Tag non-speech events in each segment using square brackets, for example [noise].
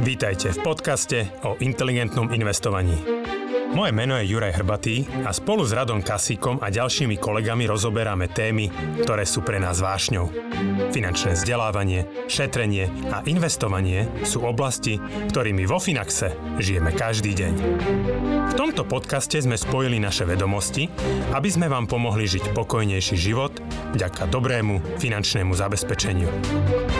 Vítajte v podcaste o inteligentnom investovaní. Moje meno je Juraj Hrbatý a spolu s Radom Kasíkom a ďalšími kolegami rozoberáme témy, ktoré sú pre nás vášňou. Finančné vzdelávanie, šetrenie a investovanie sú oblasti, ktorými vo Finaxe žijeme každý deň. V tomto podcaste sme spojili naše vedomosti, aby sme vám pomohli žiť pokojnejší život vďaka dobrému finančnému zabezpečeniu.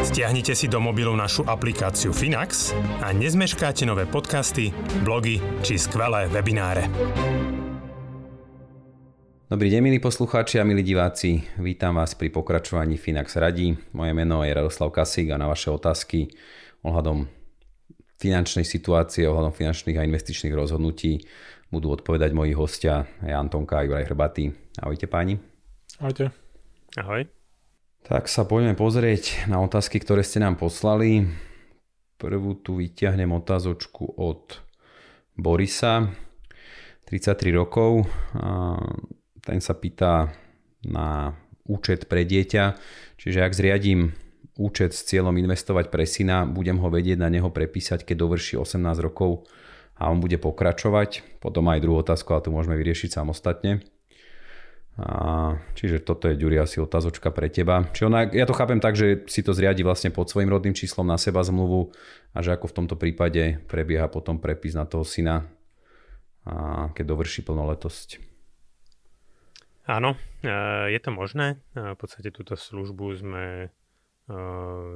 Stiahnite si do mobilu našu aplikáciu Finax a nezmeškáte nové podcasty, blogy či skvelé webináre semináre. Dobrý deň, milí poslucháči a milí diváci. Vítam vás pri pokračovaní Finax radí. Moje meno je Radoslav Kasík a na vaše otázky ohľadom finančnej situácie, ohľadom finančných a investičných rozhodnutí budú odpovedať moji hostia Jan Tonka a Juraj Hrbatý. Ahojte páni. Ahojte. Ahoj. Tak sa poďme pozrieť na otázky, ktoré ste nám poslali. Prvú tu vyťahnem otázočku od Borisa. 33 rokov. Ten sa pýta na účet pre dieťa, čiže ak zriadím účet s cieľom investovať pre syna, budem ho vedieť na neho prepísať, keď dovrší 18 rokov a on bude pokračovať. Potom aj druhú otázku, ale tu môžeme vyriešiť samostatne. A, čiže toto je, Ďuri, asi otázočka pre teba. Či ona, ja to chápem tak, že si to zriadi vlastne pod svojim rodným číslom na seba zmluvu a že ako v tomto prípade prebieha potom prepis na toho syna a keď dovrší plnoletosť. Áno, e, je to možné. E, v podstate túto službu sme e,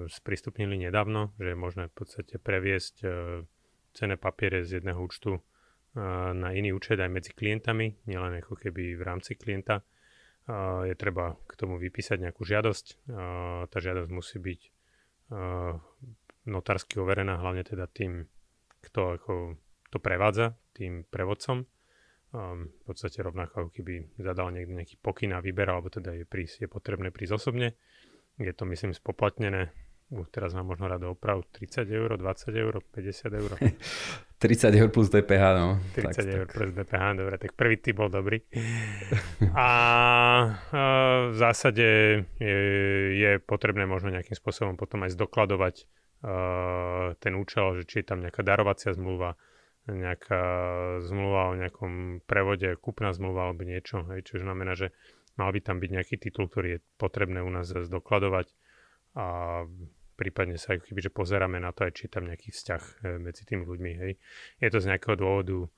sprístupnili nedávno, že je možné v podstate previesť cené papiere z jedného účtu na iný účet aj medzi klientami, nielen ako keby v rámci klienta. Je treba k tomu vypísať nejakú žiadosť. Tá žiadosť musí byť notársky overená, hlavne teda tým, kto ako to prevádza tým prevodcom. Um, v podstate rovnako, ako keby zadal niekto nejaký pokyn a výber, alebo teda je, prísť, je potrebné prísť osobne. Je to, myslím, spoplatnené. Uh, teraz mám možno rado oprav 30 eur, 20 eur, 50 eur. [laughs] 30 eur plus DPH, no. 30 tak, eur tak. plus DPH, dobre, tak prvý typ bol dobrý. [laughs] A, a v zásade je, je potrebné možno nejakým spôsobom potom aj zdokladovať uh, ten účel, že či je tam nejaká darovacia zmluva, nejaká zmluva o nejakom prevode, kúpna zmluva alebo niečo, hej, čo znamená, že mal by tam byť nejaký titul, ktorý je potrebné u nás zdokladovať a prípadne sa keby, že pozeráme na to aj, či tam nejaký vzťah e, medzi tými ľuďmi, hej. Je to z nejakého dôvodu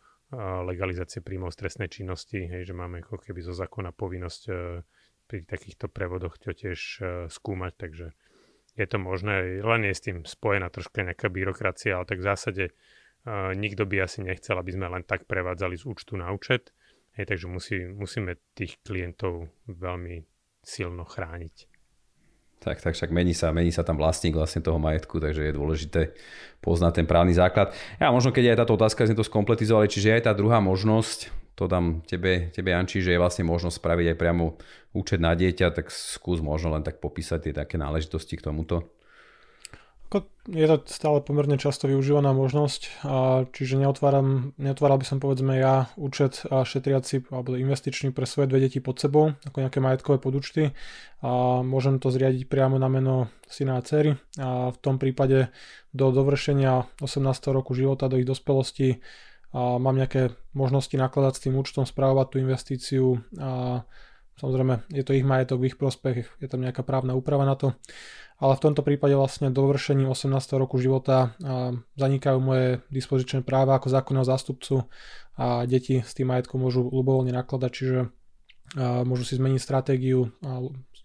legalizácie príjmov z trestnej činnosti, hej, že máme ako keby zo zákona povinnosť e, pri takýchto prevodoch to tiež e, skúmať, takže je to možné, len je s tým spojená troška nejaká byrokracia, ale tak v zásade nikto by asi nechcel, aby sme len tak prevádzali z účtu na účet. Hej, takže musí, musíme tých klientov veľmi silno chrániť. Tak, tak však mení sa, mení sa tam vlastník vlastne toho majetku, takže je dôležité poznať ten právny základ. Ja možno keď aj táto otázka sme to skompletizovali, čiže aj tá druhá možnosť, to dám tebe, tebe Janči, že je vlastne možnosť spraviť aj priamo účet na dieťa, tak skús možno len tak popísať tie také náležitosti k tomuto. Je to stále pomerne často využívaná možnosť, čiže neotváram, neotváral by som povedzme ja účet šetriaci alebo investičný pre svoje dve deti pod sebou, ako nejaké majetkové podúčty a môžem to zriadiť priamo na meno syna a cery a v tom prípade do dovršenia 18. roku života, do ich dospelosti a mám nejaké možnosti nakladať s tým účtom, správovať tú investíciu a samozrejme je to ich majetok v ich prospech, je tam nejaká právna úprava na to ale v tomto prípade vlastne dovršením 18. roku života zanikajú moje dispozičné práva ako zákonného zástupcu a deti s tým majetkom môžu ľubovoľne nakladať, čiže môžu si zmeniť stratégiu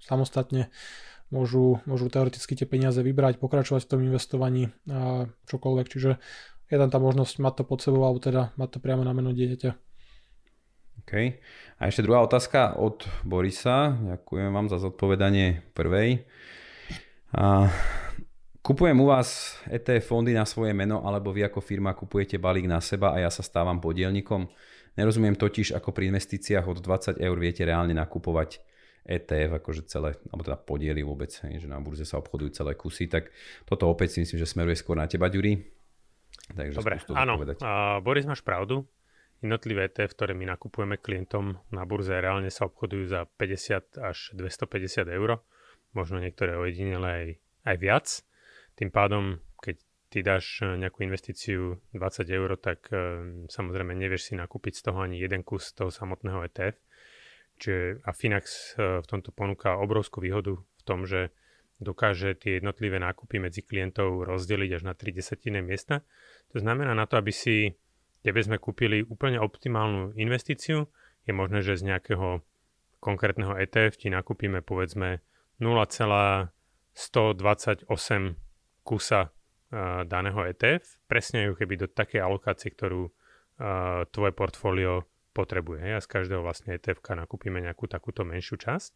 samostatne, môžu, môžu teoreticky tie peniaze vybrať, pokračovať v tom investovaní čokoľvek, čiže je tam tá možnosť mať to pod sebou alebo teda mať to priamo na meno dieťaťa. OK. A ešte druhá otázka od Borisa. Ďakujem vám za zodpovedanie prvej. A kupujem u vás ETF fondy na svoje meno, alebo vy ako firma kupujete balík na seba a ja sa stávam podielnikom. Nerozumiem totiž, ako pri investíciách od 20 eur viete reálne nakupovať ETF, akože celé, alebo teda podiely vôbec, že na burze sa obchodujú celé kusy, tak toto opäť si myslím, že smeruje skôr na teba, Ďuri. Takže Dobre, áno, a Boris, máš pravdu. Jednotlivé ETF, ktoré my nakupujeme klientom na burze, reálne sa obchodujú za 50 až 250 eur možno niektoré ojedinele aj, aj viac. Tým pádom, keď ty dáš nejakú investíciu 20 eur, tak samozrejme nevieš si nakúpiť z toho ani jeden kus toho samotného ETF. Čiže, a Finax v tomto ponúka obrovskú výhodu v tom, že dokáže tie jednotlivé nákupy medzi klientov rozdeliť až na 3 desatiny miesta. To znamená na to, aby si, keby sme kúpili úplne optimálnu investíciu, je možné, že z nejakého konkrétneho ETF ti nakúpime povedzme 0,128 kusa uh, daného ETF, presne ju keby do takej alokácie, ktorú uh, tvoje portfólio potrebuje. A z každého vlastne ETF nakúpime nejakú takúto menšiu časť.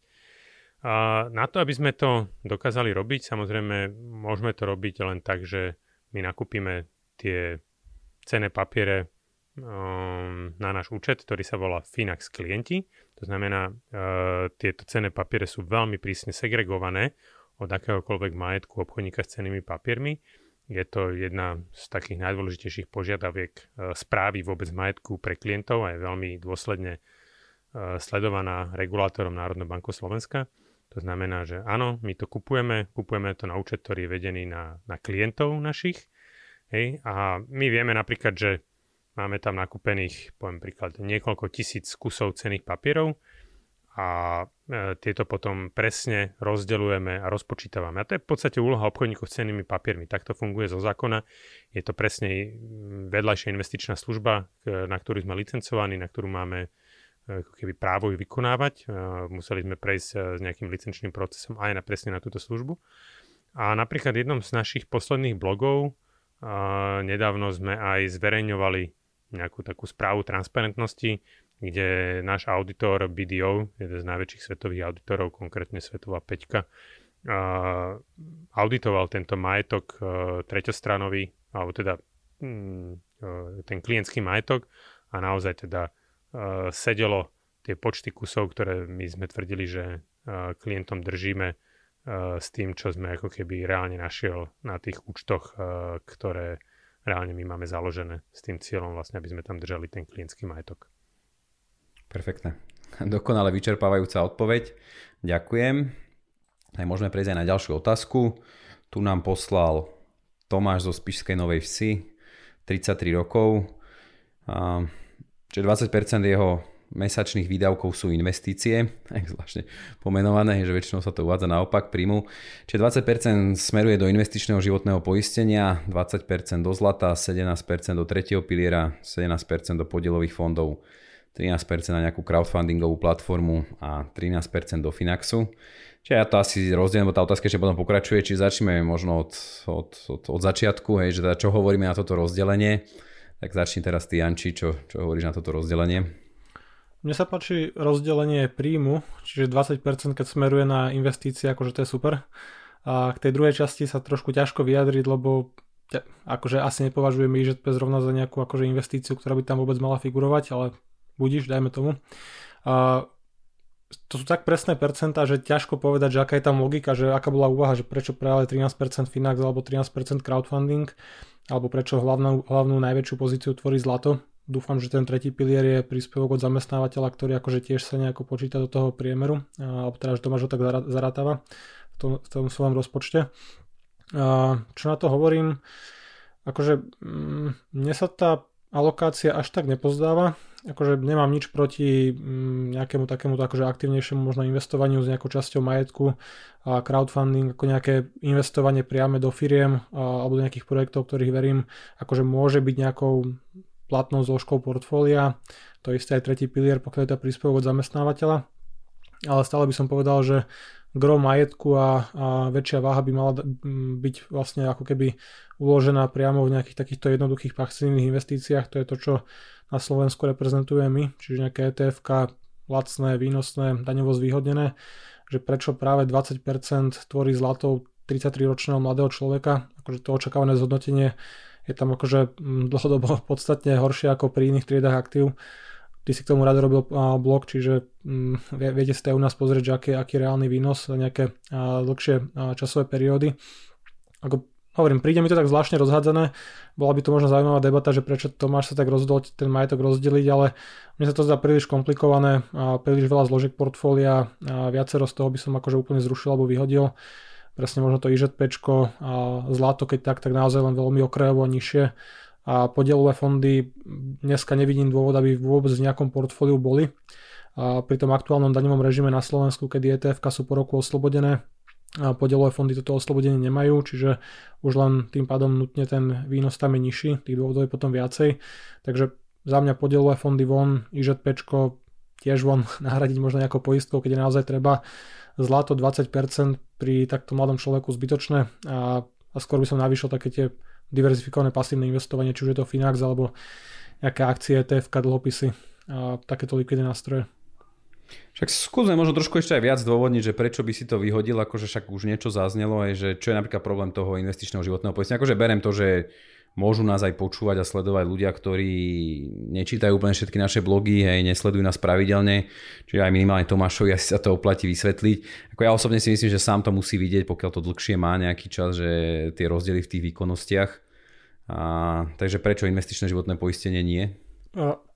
A na to, aby sme to dokázali robiť, samozrejme môžeme to robiť len tak, že my nakúpime tie cené papiere na náš účet, ktorý sa volá Finax klienti. To znamená, uh, tieto cenné papiere sú veľmi prísne segregované od akéhokoľvek majetku obchodníka s cenými papiermi. Je to jedna z takých najdôležitejších požiadaviek uh, správy vôbec majetku pre klientov a je veľmi dôsledne uh, sledovaná regulátorom Národnej banku Slovenska. To znamená, že áno, my to kupujeme, kupujeme to na účet, ktorý je vedený na, na klientov našich. Hej, a my vieme napríklad, že Máme tam nakúpených, poviem príklad, niekoľko tisíc kusov cených papierov a e, tieto potom presne rozdeľujeme a rozpočítavame. A to je v podstate úloha obchodníkov s cenými papiermi. Takto funguje zo zákona. Je to presne vedľajšia investičná služba, na ktorú sme licencovaní, na ktorú máme e, ako keby právo ju vykonávať. E, museli sme prejsť e, s nejakým licenčným procesom aj na presne na túto službu. A napríklad jednom z našich posledných blogov nedávno sme aj zverejňovali nejakú takú správu transparentnosti, kde náš auditor BDO, jeden z najväčších svetových auditorov, konkrétne Svetová peťka, auditoval tento majetok uh, treťostranový, alebo teda um, uh, ten klientský majetok a naozaj teda uh, sedelo tie počty kusov, ktoré my sme tvrdili, že klientom držíme s tým, čo sme ako keby reálne našiel na tých účtoch, ktoré reálne my máme založené s tým cieľom vlastne, aby sme tam držali ten klientský majetok. Perfektné. Dokonale vyčerpávajúca odpoveď. Ďakujem. Aj môžeme prejsť aj na ďalšiu otázku. Tu nám poslal Tomáš zo Spišskej Novej Vsi, 33 rokov. Čiže 20% jeho mesačných výdavkov sú investície, [laughs] tak zvláštne pomenované, že väčšinou sa to uvádza naopak príjmu. Čiže 20% smeruje do investičného životného poistenia, 20% do zlata, 17% do tretieho piliera, 17% do podielových fondov, 13% na nejakú crowdfundingovú platformu a 13% do Finaxu. Čiže ja to asi rozdielem, bo tá otázka ešte potom pokračuje, či začneme možno od, od, od, od začiatku, hej, že teda čo hovoríme na toto rozdelenie. Tak začni teraz ty, Janči, čo, čo hovoríš na toto rozdelenie? Mne sa páči rozdelenie príjmu, čiže 20% keď smeruje na investície, akože to je super. A k tej druhej časti sa trošku ťažko vyjadriť, lebo akože asi nepovažujem je zrovna za nejakú akože investíciu, ktorá by tam vôbec mala figurovať, ale budíš, dajme tomu. A to sú tak presné percentá, že ťažko povedať, že aká je tam logika, že aká bola úvaha, že prečo práve 13% Finax alebo 13% crowdfunding, alebo prečo hlavnú, hlavnú najväčšiu pozíciu tvorí zlato, Dúfam, že ten tretí pilier je príspevok od zamestnávateľa, ktorý akože tiež sa nejako počíta do toho priemeru, alebo teda, že Tomáš ho tak zarátava v tom, v tom svojom rozpočte. A čo na to hovorím, akože mm, mne sa tá alokácia až tak nepozdáva, akože nemám nič proti mm, nejakému takému akože aktívnejšiemu možno investovaniu s nejakou časťou majetku a crowdfunding ako nejaké investovanie priame do firiem alebo do nejakých projektov, ktorých verím, akože môže byť nejakou platnou zložkou portfólia. To isté aj tretí pilier, pokiaľ je to príspevok od zamestnávateľa. Ale stále by som povedal, že gro majetku a, a väčšia váha by mala byť vlastne ako keby uložená priamo v nejakých takýchto jednoduchých pasívnych investíciách. To je to, čo na Slovensku reprezentujeme my, čiže nejaké etf lacné, výnosné, daňovo zvýhodnené, že prečo práve 20% tvorí zlatou 33-ročného mladého človeka, akože to očakávané zhodnotenie je tam akože mm, dlhodobo [laughs] podstatne horšie ako pri iných triedách aktív. Ty si k tomu rád robil blog, čiže mm, viete si u nás pozrieť, že aký, aký reálny výnos za nejaké dlhšie časové periódy. Ako hovorím, príde mi to tak zvláštne rozhádzané, bola by to možno zaujímavá debata, že prečo Tomáš sa tak rozhodol ten majetok rozdeliť, ale mne sa to zdá príliš komplikované, príliš veľa zložiek portfólia viacero z toho by som akože úplne zrušil alebo vyhodil presne možno to IŽP a zlato, keď tak, tak naozaj len veľmi okrajovo nižšie a podielové fondy dneska nevidím dôvod, aby vôbec v nejakom portfóliu boli. A pri tom aktuálnom daňovom režime na Slovensku, keď ETF sú po roku oslobodené, a podielové fondy toto oslobodenie nemajú, čiže už len tým pádom nutne ten výnos tam je nižší, tých dôvodov je potom viacej. Takže za mňa podielové fondy von, IŽP tiež von [laughs] nahradiť možno nejakou poistkou, keď je naozaj treba. Zlato 20% pri takto mladom človeku zbytočné a, a skôr by som navýšil také tie diverzifikované pasívne investovanie, či už je to Finax alebo nejaké akcie, ETF, dlhopisy a takéto likvidné nástroje. Však skúsme možno trošku ešte aj viac dôvodniť, že prečo by si to vyhodil, akože však už niečo zaznelo aj, že čo je napríklad problém toho investičného životného poistenia. Akože berem to, že môžu nás aj počúvať a sledovať ľudia, ktorí nečítajú úplne všetky naše blogy, hej, nesledujú nás pravidelne, čiže aj minimálne Tomášovi asi sa to oplatí vysvetliť. Ako ja osobne si myslím, že sám to musí vidieť, pokiaľ to dlhšie má nejaký čas, že tie rozdiely v tých výkonnostiach. A, takže prečo investičné životné poistenie nie?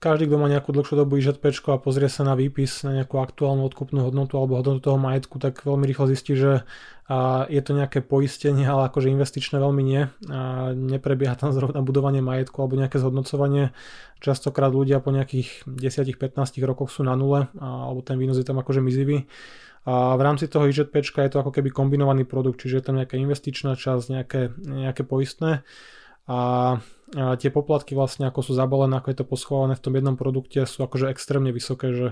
Každý, kto má nejakú dlhšiu dobu IŽP a pozrie sa na výpis na nejakú aktuálnu odkupnú hodnotu alebo hodnotu toho majetku, tak veľmi rýchlo zistí, že je to nejaké poistenie, ale akože investičné veľmi nie. Neprebieha tam zrovna budovanie majetku alebo nejaké zhodnocovanie. Častokrát ľudia po nejakých 10-15 rokoch sú na nule alebo ten výnos je tam akože mizivý. A v rámci toho IŽP je to ako keby kombinovaný produkt, čiže je tam nejaká investičná časť, nejaké, nejaké poistné a tie poplatky vlastne ako sú zabalené, ako je to poschované v tom jednom produkte sú akože extrémne vysoké, že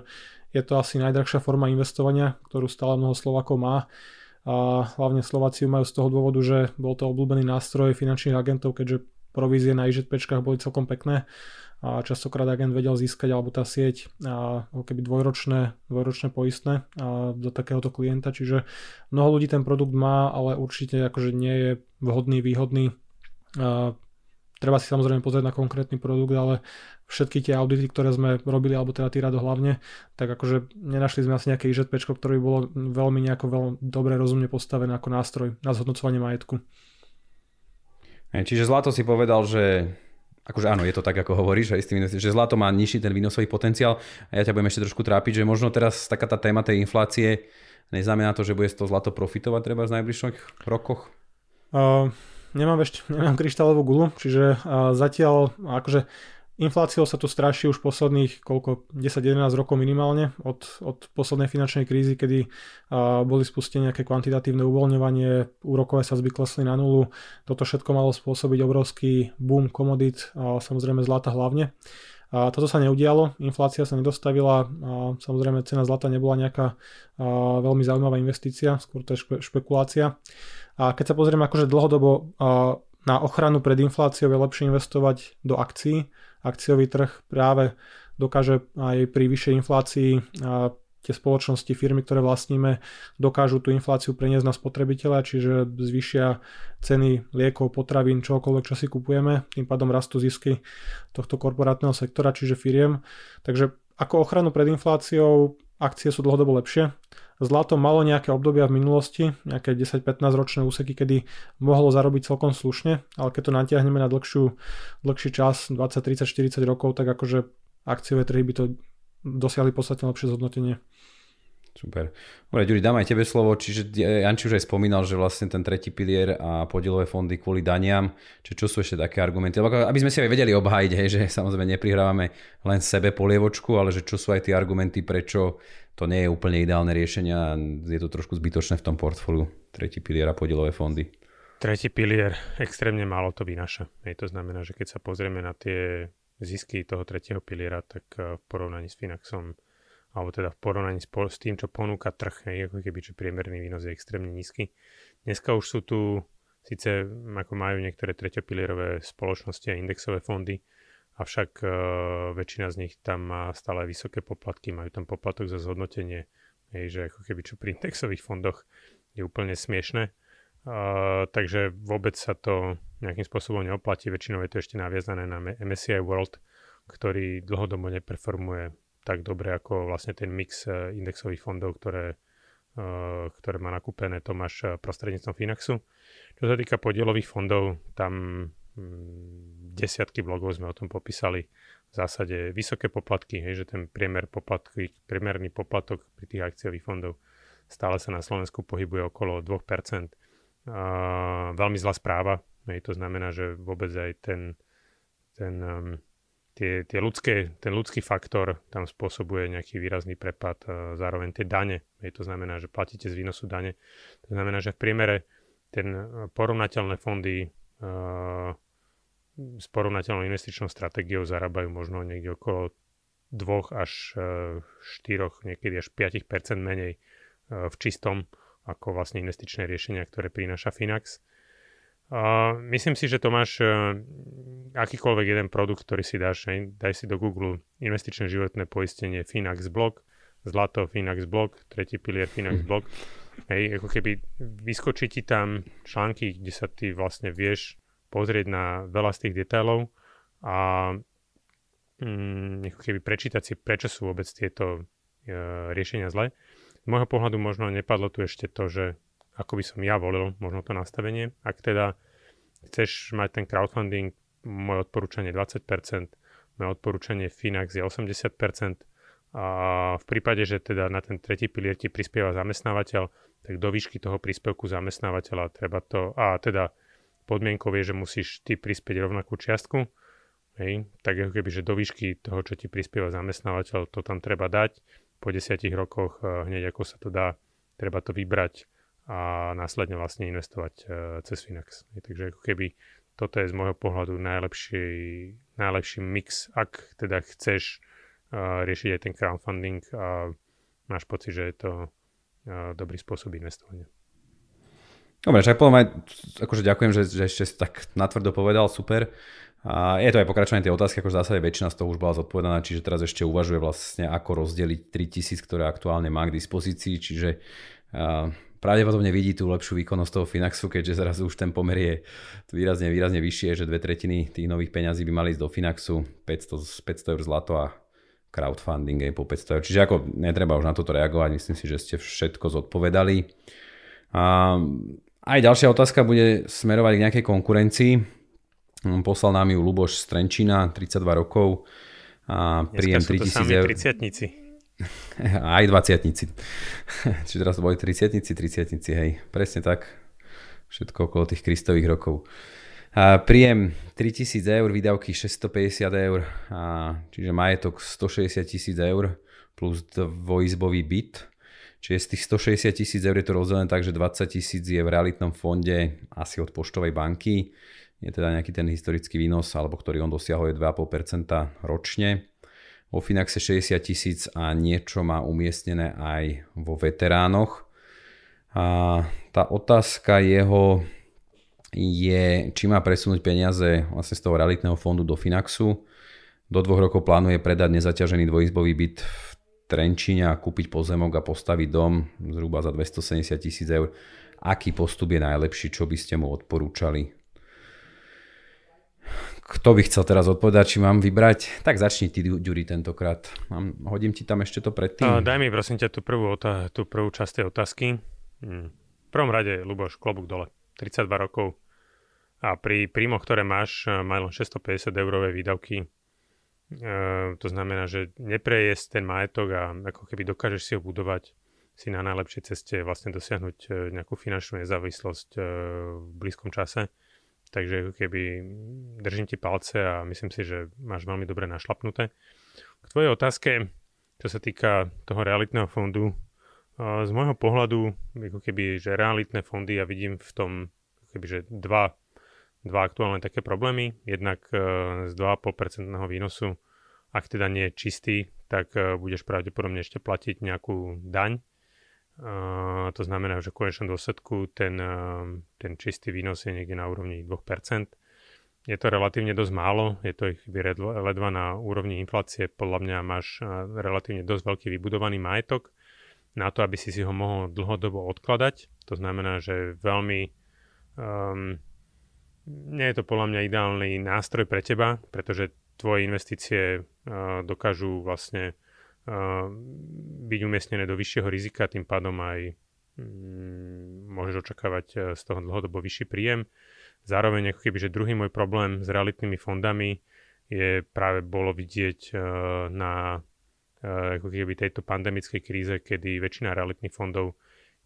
je to asi najdrahšia forma investovania, ktorú stále mnoho Slovakov má. A hlavne Slováci majú z toho dôvodu, že bol to obľúbený nástroj finančných agentov, keďže provízie na IŽP boli celkom pekné a častokrát agent vedel získať alebo tá sieť a, keby dvojročné, dvojročné poistné a, do takéhoto klienta, čiže mnoho ľudí ten produkt má, ale určite akože nie je vhodný, výhodný. A, Treba si samozrejme pozrieť na konkrétny produkt, ale všetky tie audity, ktoré sme robili, alebo teda tí rado hlavne, tak akože nenašli sme asi nejaké IŽP, ktoré by bolo veľmi nejako veľmi dobre, rozumne postavené ako nástroj na zhodnocovanie majetku. Čiže Zlato si povedal, že akože áno, je to tak, ako hovoríš, aj s tým, že zlato má nižší ten výnosový potenciál a ja ťa budem ešte trošku trápiť, že možno teraz taká tá téma tej inflácie neznamená to, že bude z toho zlato profitovať treba v najbližších rokoch? Uh, nemám ešte, nemám kryštálovú gulu, čiže zatiaľ akože infláciou sa tu straší už posledných koľko, 10-11 rokov minimálne od, od poslednej finančnej krízy, kedy boli spustené nejaké kvantitatívne uvoľňovanie, úrokové sa klesli na nulu. Toto všetko malo spôsobiť obrovský boom komodít, samozrejme zlata hlavne. A toto sa neudialo, inflácia sa nedostavila a samozrejme cena zlata nebola nejaká veľmi zaujímavá investícia, skôr to je špe, špekulácia. A keď sa pozrieme akože dlhodobo na ochranu pred infláciou je lepšie investovať do akcií. Akciový trh práve dokáže aj pri vyššej inflácii tie spoločnosti, firmy, ktoré vlastníme, dokážu tú infláciu preniesť na spotrebiteľa, čiže zvyšia ceny liekov, potravín, čokoľvek, čo si kupujeme, tým pádom rastú zisky tohto korporátneho sektora, čiže firiem. Takže ako ochranu pred infláciou akcie sú dlhodobo lepšie. Zlato malo nejaké obdobia v minulosti, nejaké 10-15 ročné úseky, kedy mohlo zarobiť celkom slušne, ale keď to natiahneme na dlhšiu, dlhší čas, 20, 30, 40 rokov, tak akože akciové trhy by to dosiahli podstatne lepšie zhodnotenie. Super. Dobre, Ďuri, dám aj tebe slovo. Čiže Janči už aj spomínal, že vlastne ten tretí pilier a podielové fondy kvôli daniam. Čiže čo sú ešte také argumenty? Aby sme si aj vedeli obhájiť, hej, že samozrejme neprihrávame len sebe polievočku, ale že čo sú aj tie argumenty, prečo to nie je úplne ideálne riešenie a je to trošku zbytočné v tom portfóliu. Tretí pilier a podielové fondy. Tretí pilier extrémne málo to vynaša. Hej, to znamená, že keď sa pozrieme na tie zisky toho tretieho piliera, tak eh, v porovnaní s Finaxom, alebo teda v porovnaní s, tým, čo ponúka trh, je ako keby, že priemerný výnos je extrémne nízky. Dneska už sú tu, síce ako majú niektoré treťopilierové spoločnosti a indexové fondy, avšak uh, väčšina z nich tam má stále vysoké poplatky, majú tam poplatok za zhodnotenie, hej, že ako keby čo pri indexových fondoch je úplne smiešné. Uh, takže vôbec sa to nejakým spôsobom neoplatí. Väčšinou je to ešte naviazané na MSCI World, ktorý dlhodobo neperformuje tak dobre ako vlastne ten mix eh, indexových fondov, ktoré, eh, ktoré má nakúpené Tomáš eh, prostredníctvom Finaxu. Čo sa týka podielových fondov, tam mm, desiatky blogov sme o tom popísali. V zásade vysoké poplatky, hej, že ten priemer poplatky, priemerný poplatok pri tých akciových fondov stále sa na Slovensku pohybuje okolo 2%. uh, veľmi zlá správa. Hej, to znamená, že vôbec aj ten, ten, um, tie, tie ľudské, ten ľudský faktor tam spôsobuje nejaký výrazný prepad. Uh, zároveň tie dane, hej, to znamená, že platíte z výnosu dane. To znamená, že v priemere ten porovnateľné fondy uh, s porovnateľnou investičnou stratégiou zarábajú možno niekde okolo 2 až 4, niekedy až 5% menej v čistom ako vlastne investičné riešenia, ktoré prináša Finax. Myslím si, že to máš uh, akýkoľvek jeden produkt, ktorý si dáš, ne? daj si do Google investičné životné poistenie Finax Block, zlato Finax Block, tretí pilier Finax Block. Hej, ako keby vyskočí ti tam články, kde sa ty vlastne vieš pozrieť na veľa z tých detailov a mm, ako keby prečítať si, prečo sú vôbec tieto uh, riešenia zlé. Z môjho pohľadu možno nepadlo tu ešte to, že ako by som ja volil možno to nastavenie. Ak teda chceš mať ten crowdfunding, moje odporúčanie 20%, moje odporúčanie Finax je 80%, a v prípade, že teda na ten tretí pilier ti prispieva zamestnávateľ, tak do výšky toho príspevku zamestnávateľa treba to, a teda podmienkou je, že musíš ty prispieť rovnakú čiastku, hej, tak ako keby, že do výšky toho, čo ti prispieva zamestnávateľ, to tam treba dať po desiatich rokoch eh, hneď ako sa to dá, treba to vybrať a následne vlastne investovať uh, cez Finax. Takže ako keby toto je z môjho pohľadu najlepší, najlepší mix, ak teda chceš uh, riešiť aj ten crowdfunding a máš pocit, že je to uh, dobrý spôsob investovania. Dobre, však potom aj, akože ďakujem, že, že ešte tak natvrdo povedal, super. A je to aj pokračovanie tej otázky, ako v zásade väčšina z toho už bola zodpovedaná, čiže teraz ešte uvažuje vlastne, ako rozdeliť 3000, ktoré aktuálne má k dispozícii, čiže uh, pravdepodobne vidí tú lepšiu výkonnosť toho Finaxu, keďže zrazu už ten pomer je výrazne, výrazne vyššie, že dve tretiny tých nových peňazí by mali ísť do Finaxu, 500, 500 eur zlato a crowdfunding je po 500 eur. Čiže ako netreba už na toto reagovať, myslím si, že ste všetko zodpovedali. A aj ďalšia otázka bude smerovať k nejakej konkurencii. Poslal nám ju Luboš z Trenčína, 32 rokov a príjem 3000 eur. 30 [laughs] Aj 20 [laughs] Čiže teraz to boli 30 30 hej. Presne tak. Všetko okolo tých kristových rokov. A príjem 3000 eur, výdavky 650 eur, a čiže majetok 160 tisíc eur plus dvojizbový byt. Čiže z tých 160 tisíc eur je to rozdelené tak, že 20 tisíc je v realitnom fonde asi od poštovej banky je teda nejaký ten historický výnos, alebo ktorý on dosiahol je 2,5% ročne. Vo Finaxe 60 tisíc a niečo má umiestnené aj vo veteránoch. A tá otázka jeho je, či má presunúť peniaze vlastne z toho realitného fondu do Finaxu. Do dvoch rokov plánuje predať nezaťažený dvojizbový byt v Trenčíne a kúpiť pozemok a postaviť dom zhruba za 270 tisíc eur. Aký postup je najlepší, čo by ste mu odporúčali? Kto by chcel teraz odpovedať, či mám vybrať? Tak začni ty, Ďuri, tentokrát. Mám, hodím ti tam ešte to predtým. Uh, daj mi prosím ťa tú prvú, otá- tú prvú časť tej otázky. Hmm. V prvom rade, Luboš, klobúk dole. 32 rokov. A pri príjmoch, ktoré máš, majú len 650 eurové výdavky. Uh, to znamená, že neprejesť ten majetok a ako keby dokážeš si ho budovať si na najlepšej ceste vlastne dosiahnuť uh, nejakú finančnú nezávislosť uh, v blízkom čase Takže keby držím ti palce a myslím si, že máš veľmi dobre našlapnuté. K tvojej otázke, čo sa týka toho realitného fondu, z môjho pohľadu, ako keby, že realitné fondy ja vidím v tom, keby, že dva, dva aktuálne také problémy. Jednak z 2,5% výnosu, ak teda nie je čistý, tak budeš pravdepodobne ešte platiť nejakú daň To znamená, že v konečnom dôsledku ten, ten čistý výnos je niekde na úrovni 2%. Je to relatívne dosť málo, je to ich ledva na úrovni inflácie. Podľa mňa máš relatívne dosť veľký vybudovaný majetok na to, aby si si ho mohol dlhodobo odkladať. To znamená, že veľmi... Um, nie je to podľa mňa ideálny nástroj pre teba, pretože tvoje investície dokážu vlastne byť umiestnené do vyššieho rizika, tým pádom aj mm, môžeš očakávať e, z toho dlhodobo vyšší príjem. Zároveň ako keby, že druhý môj problém s realitnými fondami je práve bolo vidieť e, na e, ako keby tejto pandemickej kríze, kedy väčšina realitných fondov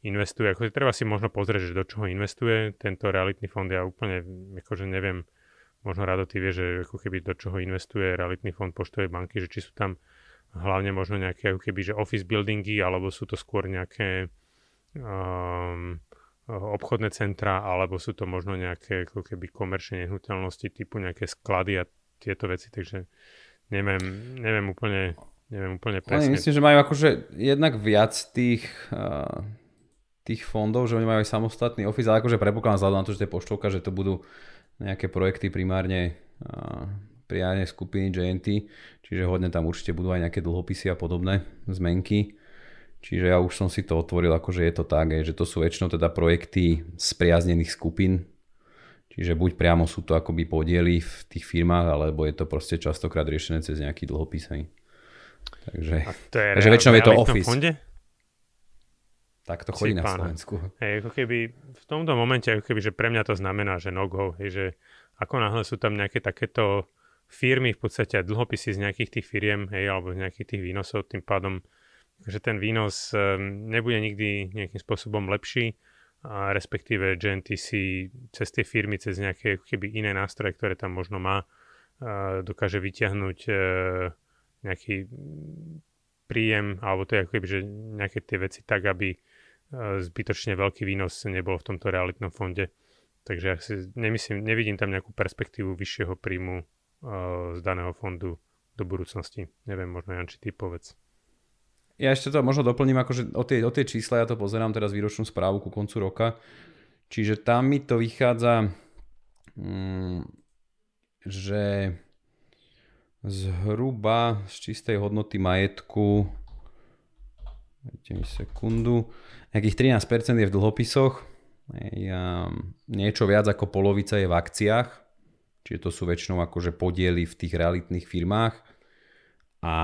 investuje. Ako, treba si možno pozrieť, že do čoho investuje tento realitný fond. Ja úplne akože neviem, možno Rado ty vie, že ako keby do čoho investuje realitný fond poštovej banky, že či sú tam hlavne možno nejaké keby, že office buildingy, alebo sú to skôr nejaké um, obchodné centra, alebo sú to možno nejaké ako keby komerčné nehnuteľnosti typu nejaké sklady a tieto veci, takže neviem, neviem úplne neviem úplne presne. Oni myslím, že majú akože jednak viac tých uh, tých fondov, že oni majú aj samostatný office, ale akože predpokladám vzhľadom na to, že to je poštovka, že to budú nejaké projekty primárne, primárne skupiny JNT, čiže hodne tam určite budú aj nejaké dlhopisy a podobné zmenky. Čiže ja už som si to otvoril, akože je to tak, že to sú väčšinou teda projekty spriaznených skupín, čiže buď priamo sú to akoby podiely v tých firmách, alebo je to proste častokrát riešené cez nejaký dlhopis. Takže, to je takže väčšinou je to office. Fonde? Tak to chodí na Slovensku. Hej, ako keby v tomto momente, ako keby, že pre mňa to znamená, že no go, hej, že ako náhle sú tam nejaké takéto firmy, v podstate dlhopisy z nejakých tých firiem, hej, alebo z nejakých tých výnosov, tým pádom, že ten výnos um, nebude nikdy nejakým spôsobom lepší, a respektíve GNTC cez tie firmy, cez nejaké keby iné nástroje, ktoré tam možno má, dokáže vyťahnuť uh, nejaký príjem, alebo to je ako keby, že nejaké tie veci tak, aby zbytočne veľký výnos nebol v tomto realitnom fonde. Takže ja si nemyslím, nevidím tam nejakú perspektívu vyššieho príjmu z daného fondu do budúcnosti. Neviem, možno Janči, ty povedz. Ja ešte to možno doplním, akože o tie, o tie čísla, ja to pozerám teraz výročnú správu ku koncu roka, čiže tam mi to vychádza, mm, že zhruba z čistej hodnoty majetku Dajte mi sekundu nejakých 13% je v dlhopisoch, niečo viac ako polovica je v akciách, čiže to sú väčšinou akože podiely v tých realitných firmách. A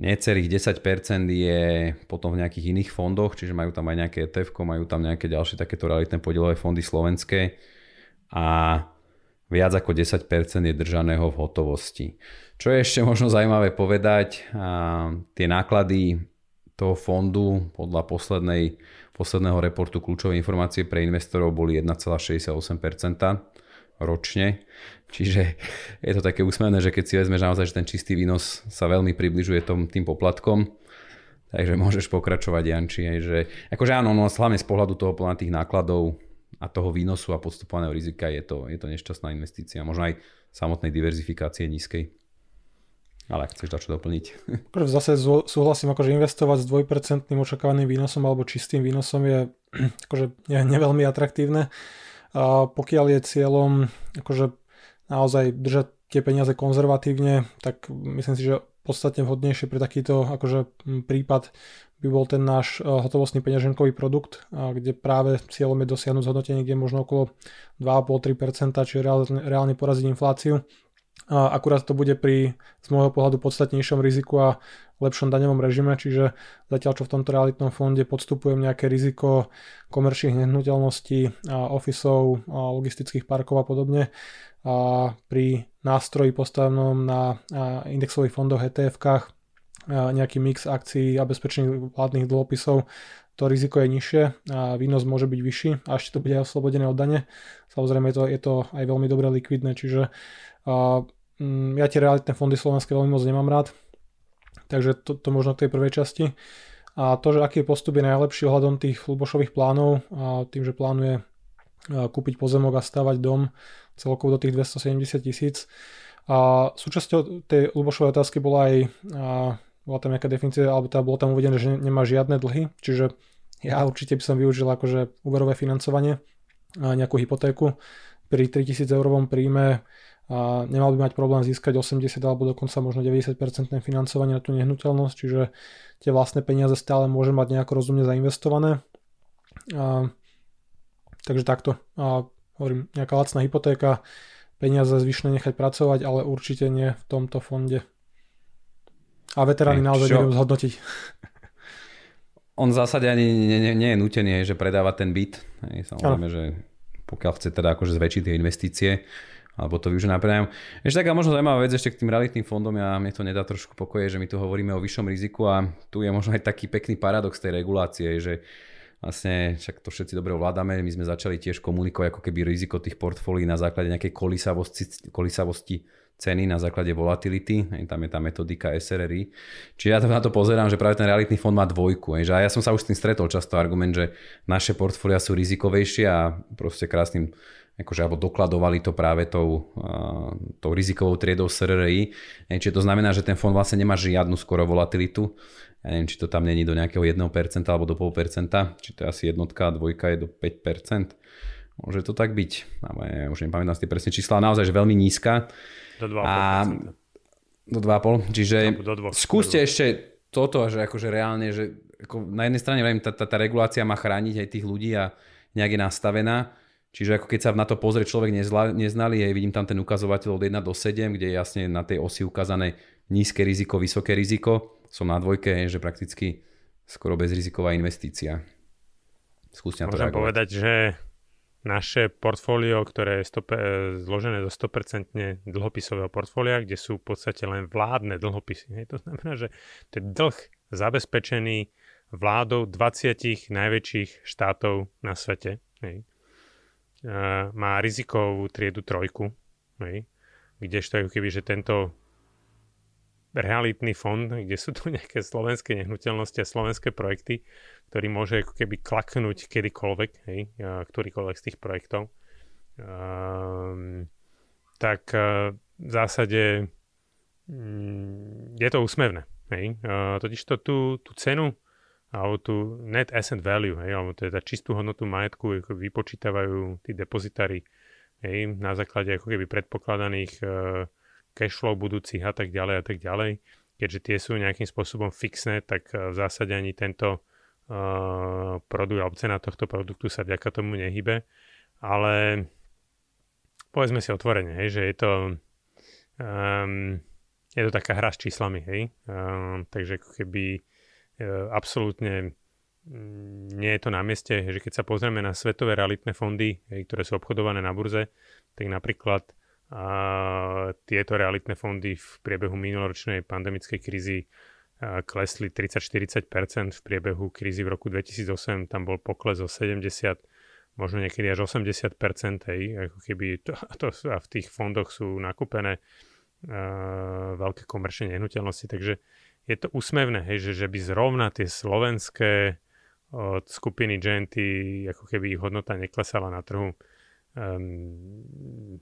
necelých 10% je potom v nejakých iných fondoch, čiže majú tam aj nejaké ETF, majú tam nejaké ďalšie takéto realitné podielové fondy slovenské. A viac ako 10% je držaného v hotovosti. Čo je ešte možno zaujímavé povedať, tie náklady toho fondu podľa poslednej, posledného reportu kľúčové informácie pre investorov boli 1,68% ročne. Čiže je to také úsmevné, že keď si vezmeš naozaj, že ten čistý výnos sa veľmi približuje tom, tým poplatkom, takže môžeš pokračovať Janči, že akože áno, no hlavne z pohľadu toho tých nákladov a toho výnosu a podstupovaného rizika je to, je to nešťastná investícia, možno aj samotnej diverzifikácie nízkej. Ale ak chceš čo doplniť. [laughs] Zase súhlasím, akože investovať s 2% očakávaným výnosom alebo čistým výnosom je [clears throat] akože ne, neveľmi atraktívne. Pokiaľ je cieľom akože naozaj držať tie peniaze konzervatívne, tak myslím si, že podstatne vhodnejšie pre takýto akože prípad by bol ten náš hotovostný peňaženkový produkt, kde práve cieľom je dosiahnuť zhodnotenie, kde možno okolo 2,5-3%, čiže reálne, reálne poraziť infláciu. Akurát to bude pri z môjho pohľadu podstatnejšom riziku a lepšom daňovom režime, čiže zatiaľ čo v tomto realitnom fonde podstupujem nejaké riziko komerčných nehnuteľností, ofisov, logistických parkov a podobne, a pri nástroji postavenom na indexových fondoch ETF-kách nejaký mix akcií a bezpečných vládnych dlhopisov, to riziko je nižšie a výnos môže byť vyšší a ešte to bude aj oslobodené od dane. Samozrejme je to, je to aj veľmi dobre likvidné, čiže Mm, ja tie realitné fondy slovenské veľmi moc nemám rád, takže to, to možno k tej prvej časti. A to, že aký postup je najlepší ohľadom tých Lubošových plánov a tým, že plánuje kúpiť pozemok a stavať dom celkovo do tých 270 tisíc. A súčasťou tej Lubošovej otázky bola aj a bola tam nejaká definícia, alebo teda bolo tam uvedené, že nemá žiadne dlhy, čiže ja určite by som využil akože úverové financovanie, a nejakú hypotéku. Pri 3000 eurovom príjme a nemal by mať problém získať 80 alebo dokonca možno 90% financovanie na tú nehnuteľnosť, čiže tie vlastné peniaze stále môže mať nejako rozumne zainvestované. A, takže takto. A hovorím, nejaká lacná hypotéka, peniaze zvyšné nechať pracovať, ale určite nie v tomto fonde. A veterány naozaj neviem zhodnotiť. [laughs] On v zásade ani nie, nie, nie je nutený, že predáva ten byt. Samozrejme, že pokiaľ chce teda akože zväčšiť tie investície, alebo to využiť na prenájom. Ešte taká možno zaujímavá vec ešte k tým realitným fondom, ja mne to nedá trošku pokoje, že my tu hovoríme o vyššom riziku a tu je možno aj taký pekný paradox tej regulácie, že vlastne však to všetci dobre ovládame, my sme začali tiež komunikovať ako keby riziko tých portfólií na základe nejakej kolisavosti, kolisavosti ceny na základe volatility, tam je tá metodika SRRI. Čiže ja to na to pozerám, že práve ten realitný fond má dvojku. Že ja som sa už s tým stretol často argument, že naše portfólia sú rizikovejšie a proste krásnym akože, alebo dokladovali to práve tou, uh, tou rizikovou triedou SRRI. Čiže to znamená, že ten fond vlastne nemá žiadnu skoro volatilitu. Ja neviem, či to tam není do nejakého 1% alebo do 0,5%, či to je asi jednotka a dvojka je do 5%. Môže to tak byť, ale ja už nepamätám si tie presne čísla, naozaj že veľmi nízka. Do 2,5%. A, do 2,5, čiže do, do skúste do ešte toto, že akože reálne, že ako na jednej strane viem, tá, tá, tá regulácia má chrániť aj tých ľudí a nejak je nastavená, čiže ako keď sa na to pozrie človek nezla, neznali, aj vidím tam ten ukazovateľ od 1 do 7, kde je jasne na tej osi ukázané nízke riziko, vysoké riziko, som na dvojke, že prakticky skoro bezriziková investícia. Skúste na to Môžem reagovať. povedať, že naše portfólio, ktoré je stope, zložené zo 100% dlhopisového portfólia, kde sú v podstate len vládne dlhopisy. Hej. To znamená, že to je dlh zabezpečený vládou 20 najväčších štátov na svete. Hej. Má rizikovú triedu trojku, hej. kdežto keby, že tento realitný fond, kde sú tu [laughs] nejaké slovenské nehnuteľnosti a slovenské projekty, ktorý môže ako keby klaknúť kedykoľvek, hej, ktorýkoľvek z tých projektov. Um, tak v zásade um, je to úsmevné. Hej. Uh, totiž to tú, tú cenu alebo tú net asset value, hej, alebo teda čistú hodnotu majetku ako vypočítavajú tí depozitári hej, na základe ako keby predpokladaných uh, cashflow budúcich a tak ďalej a tak ďalej. Keďže tie sú nejakým spôsobom fixné, tak eh, v zásade ani tento uh, produkt alebo cena tohto produktu sa vďaka tomu nehybe. Ale povedzme si otvorene, hej, že je to um, je to taká hra s číslami, hej. Um, takže ako keby absolútne um, nie je to na mieste, že keď sa pozrieme na svetové realitné fondy, ktoré sú obchodované na burze, tak napríklad a tieto realitné fondy v priebehu minuloročnej pandemickej krízy klesli 30-40%, v priebehu krízy v roku 2008 tam bol pokles o 70, možno niekedy až 80%, hej, ako keby to, to a v tých fondoch sú nakúpené uh, veľké komerčné nehnuteľnosti, takže je to úsmevné, hej, že, že by zrovna tie slovenské od skupiny GNT, ako keby ich hodnota neklesala na trhu. Um,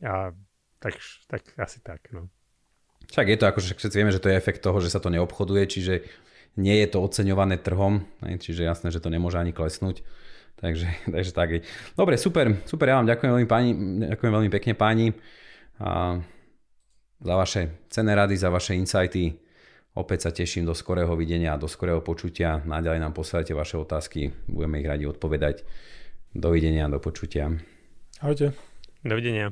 a tak, tak asi tak, no. Však je to ako, všetci vieme, že to je efekt toho, že sa to neobchoduje, čiže nie je to oceňované trhom, čiže jasné, že to nemôže ani klesnúť. Takže, [laughs] takže tak. Dobre, super, super, ja vám ďakujem veľmi, páni, ďakujem veľmi pekne páni a za vaše cenné rady, za vaše insighty. Opäť sa teším do skorého videnia a do skorého počutia. Naďalej nám posielate vaše otázky, budeme ich radi odpovedať. Dovidenia, do počutia. Ahojte. Dovidenia.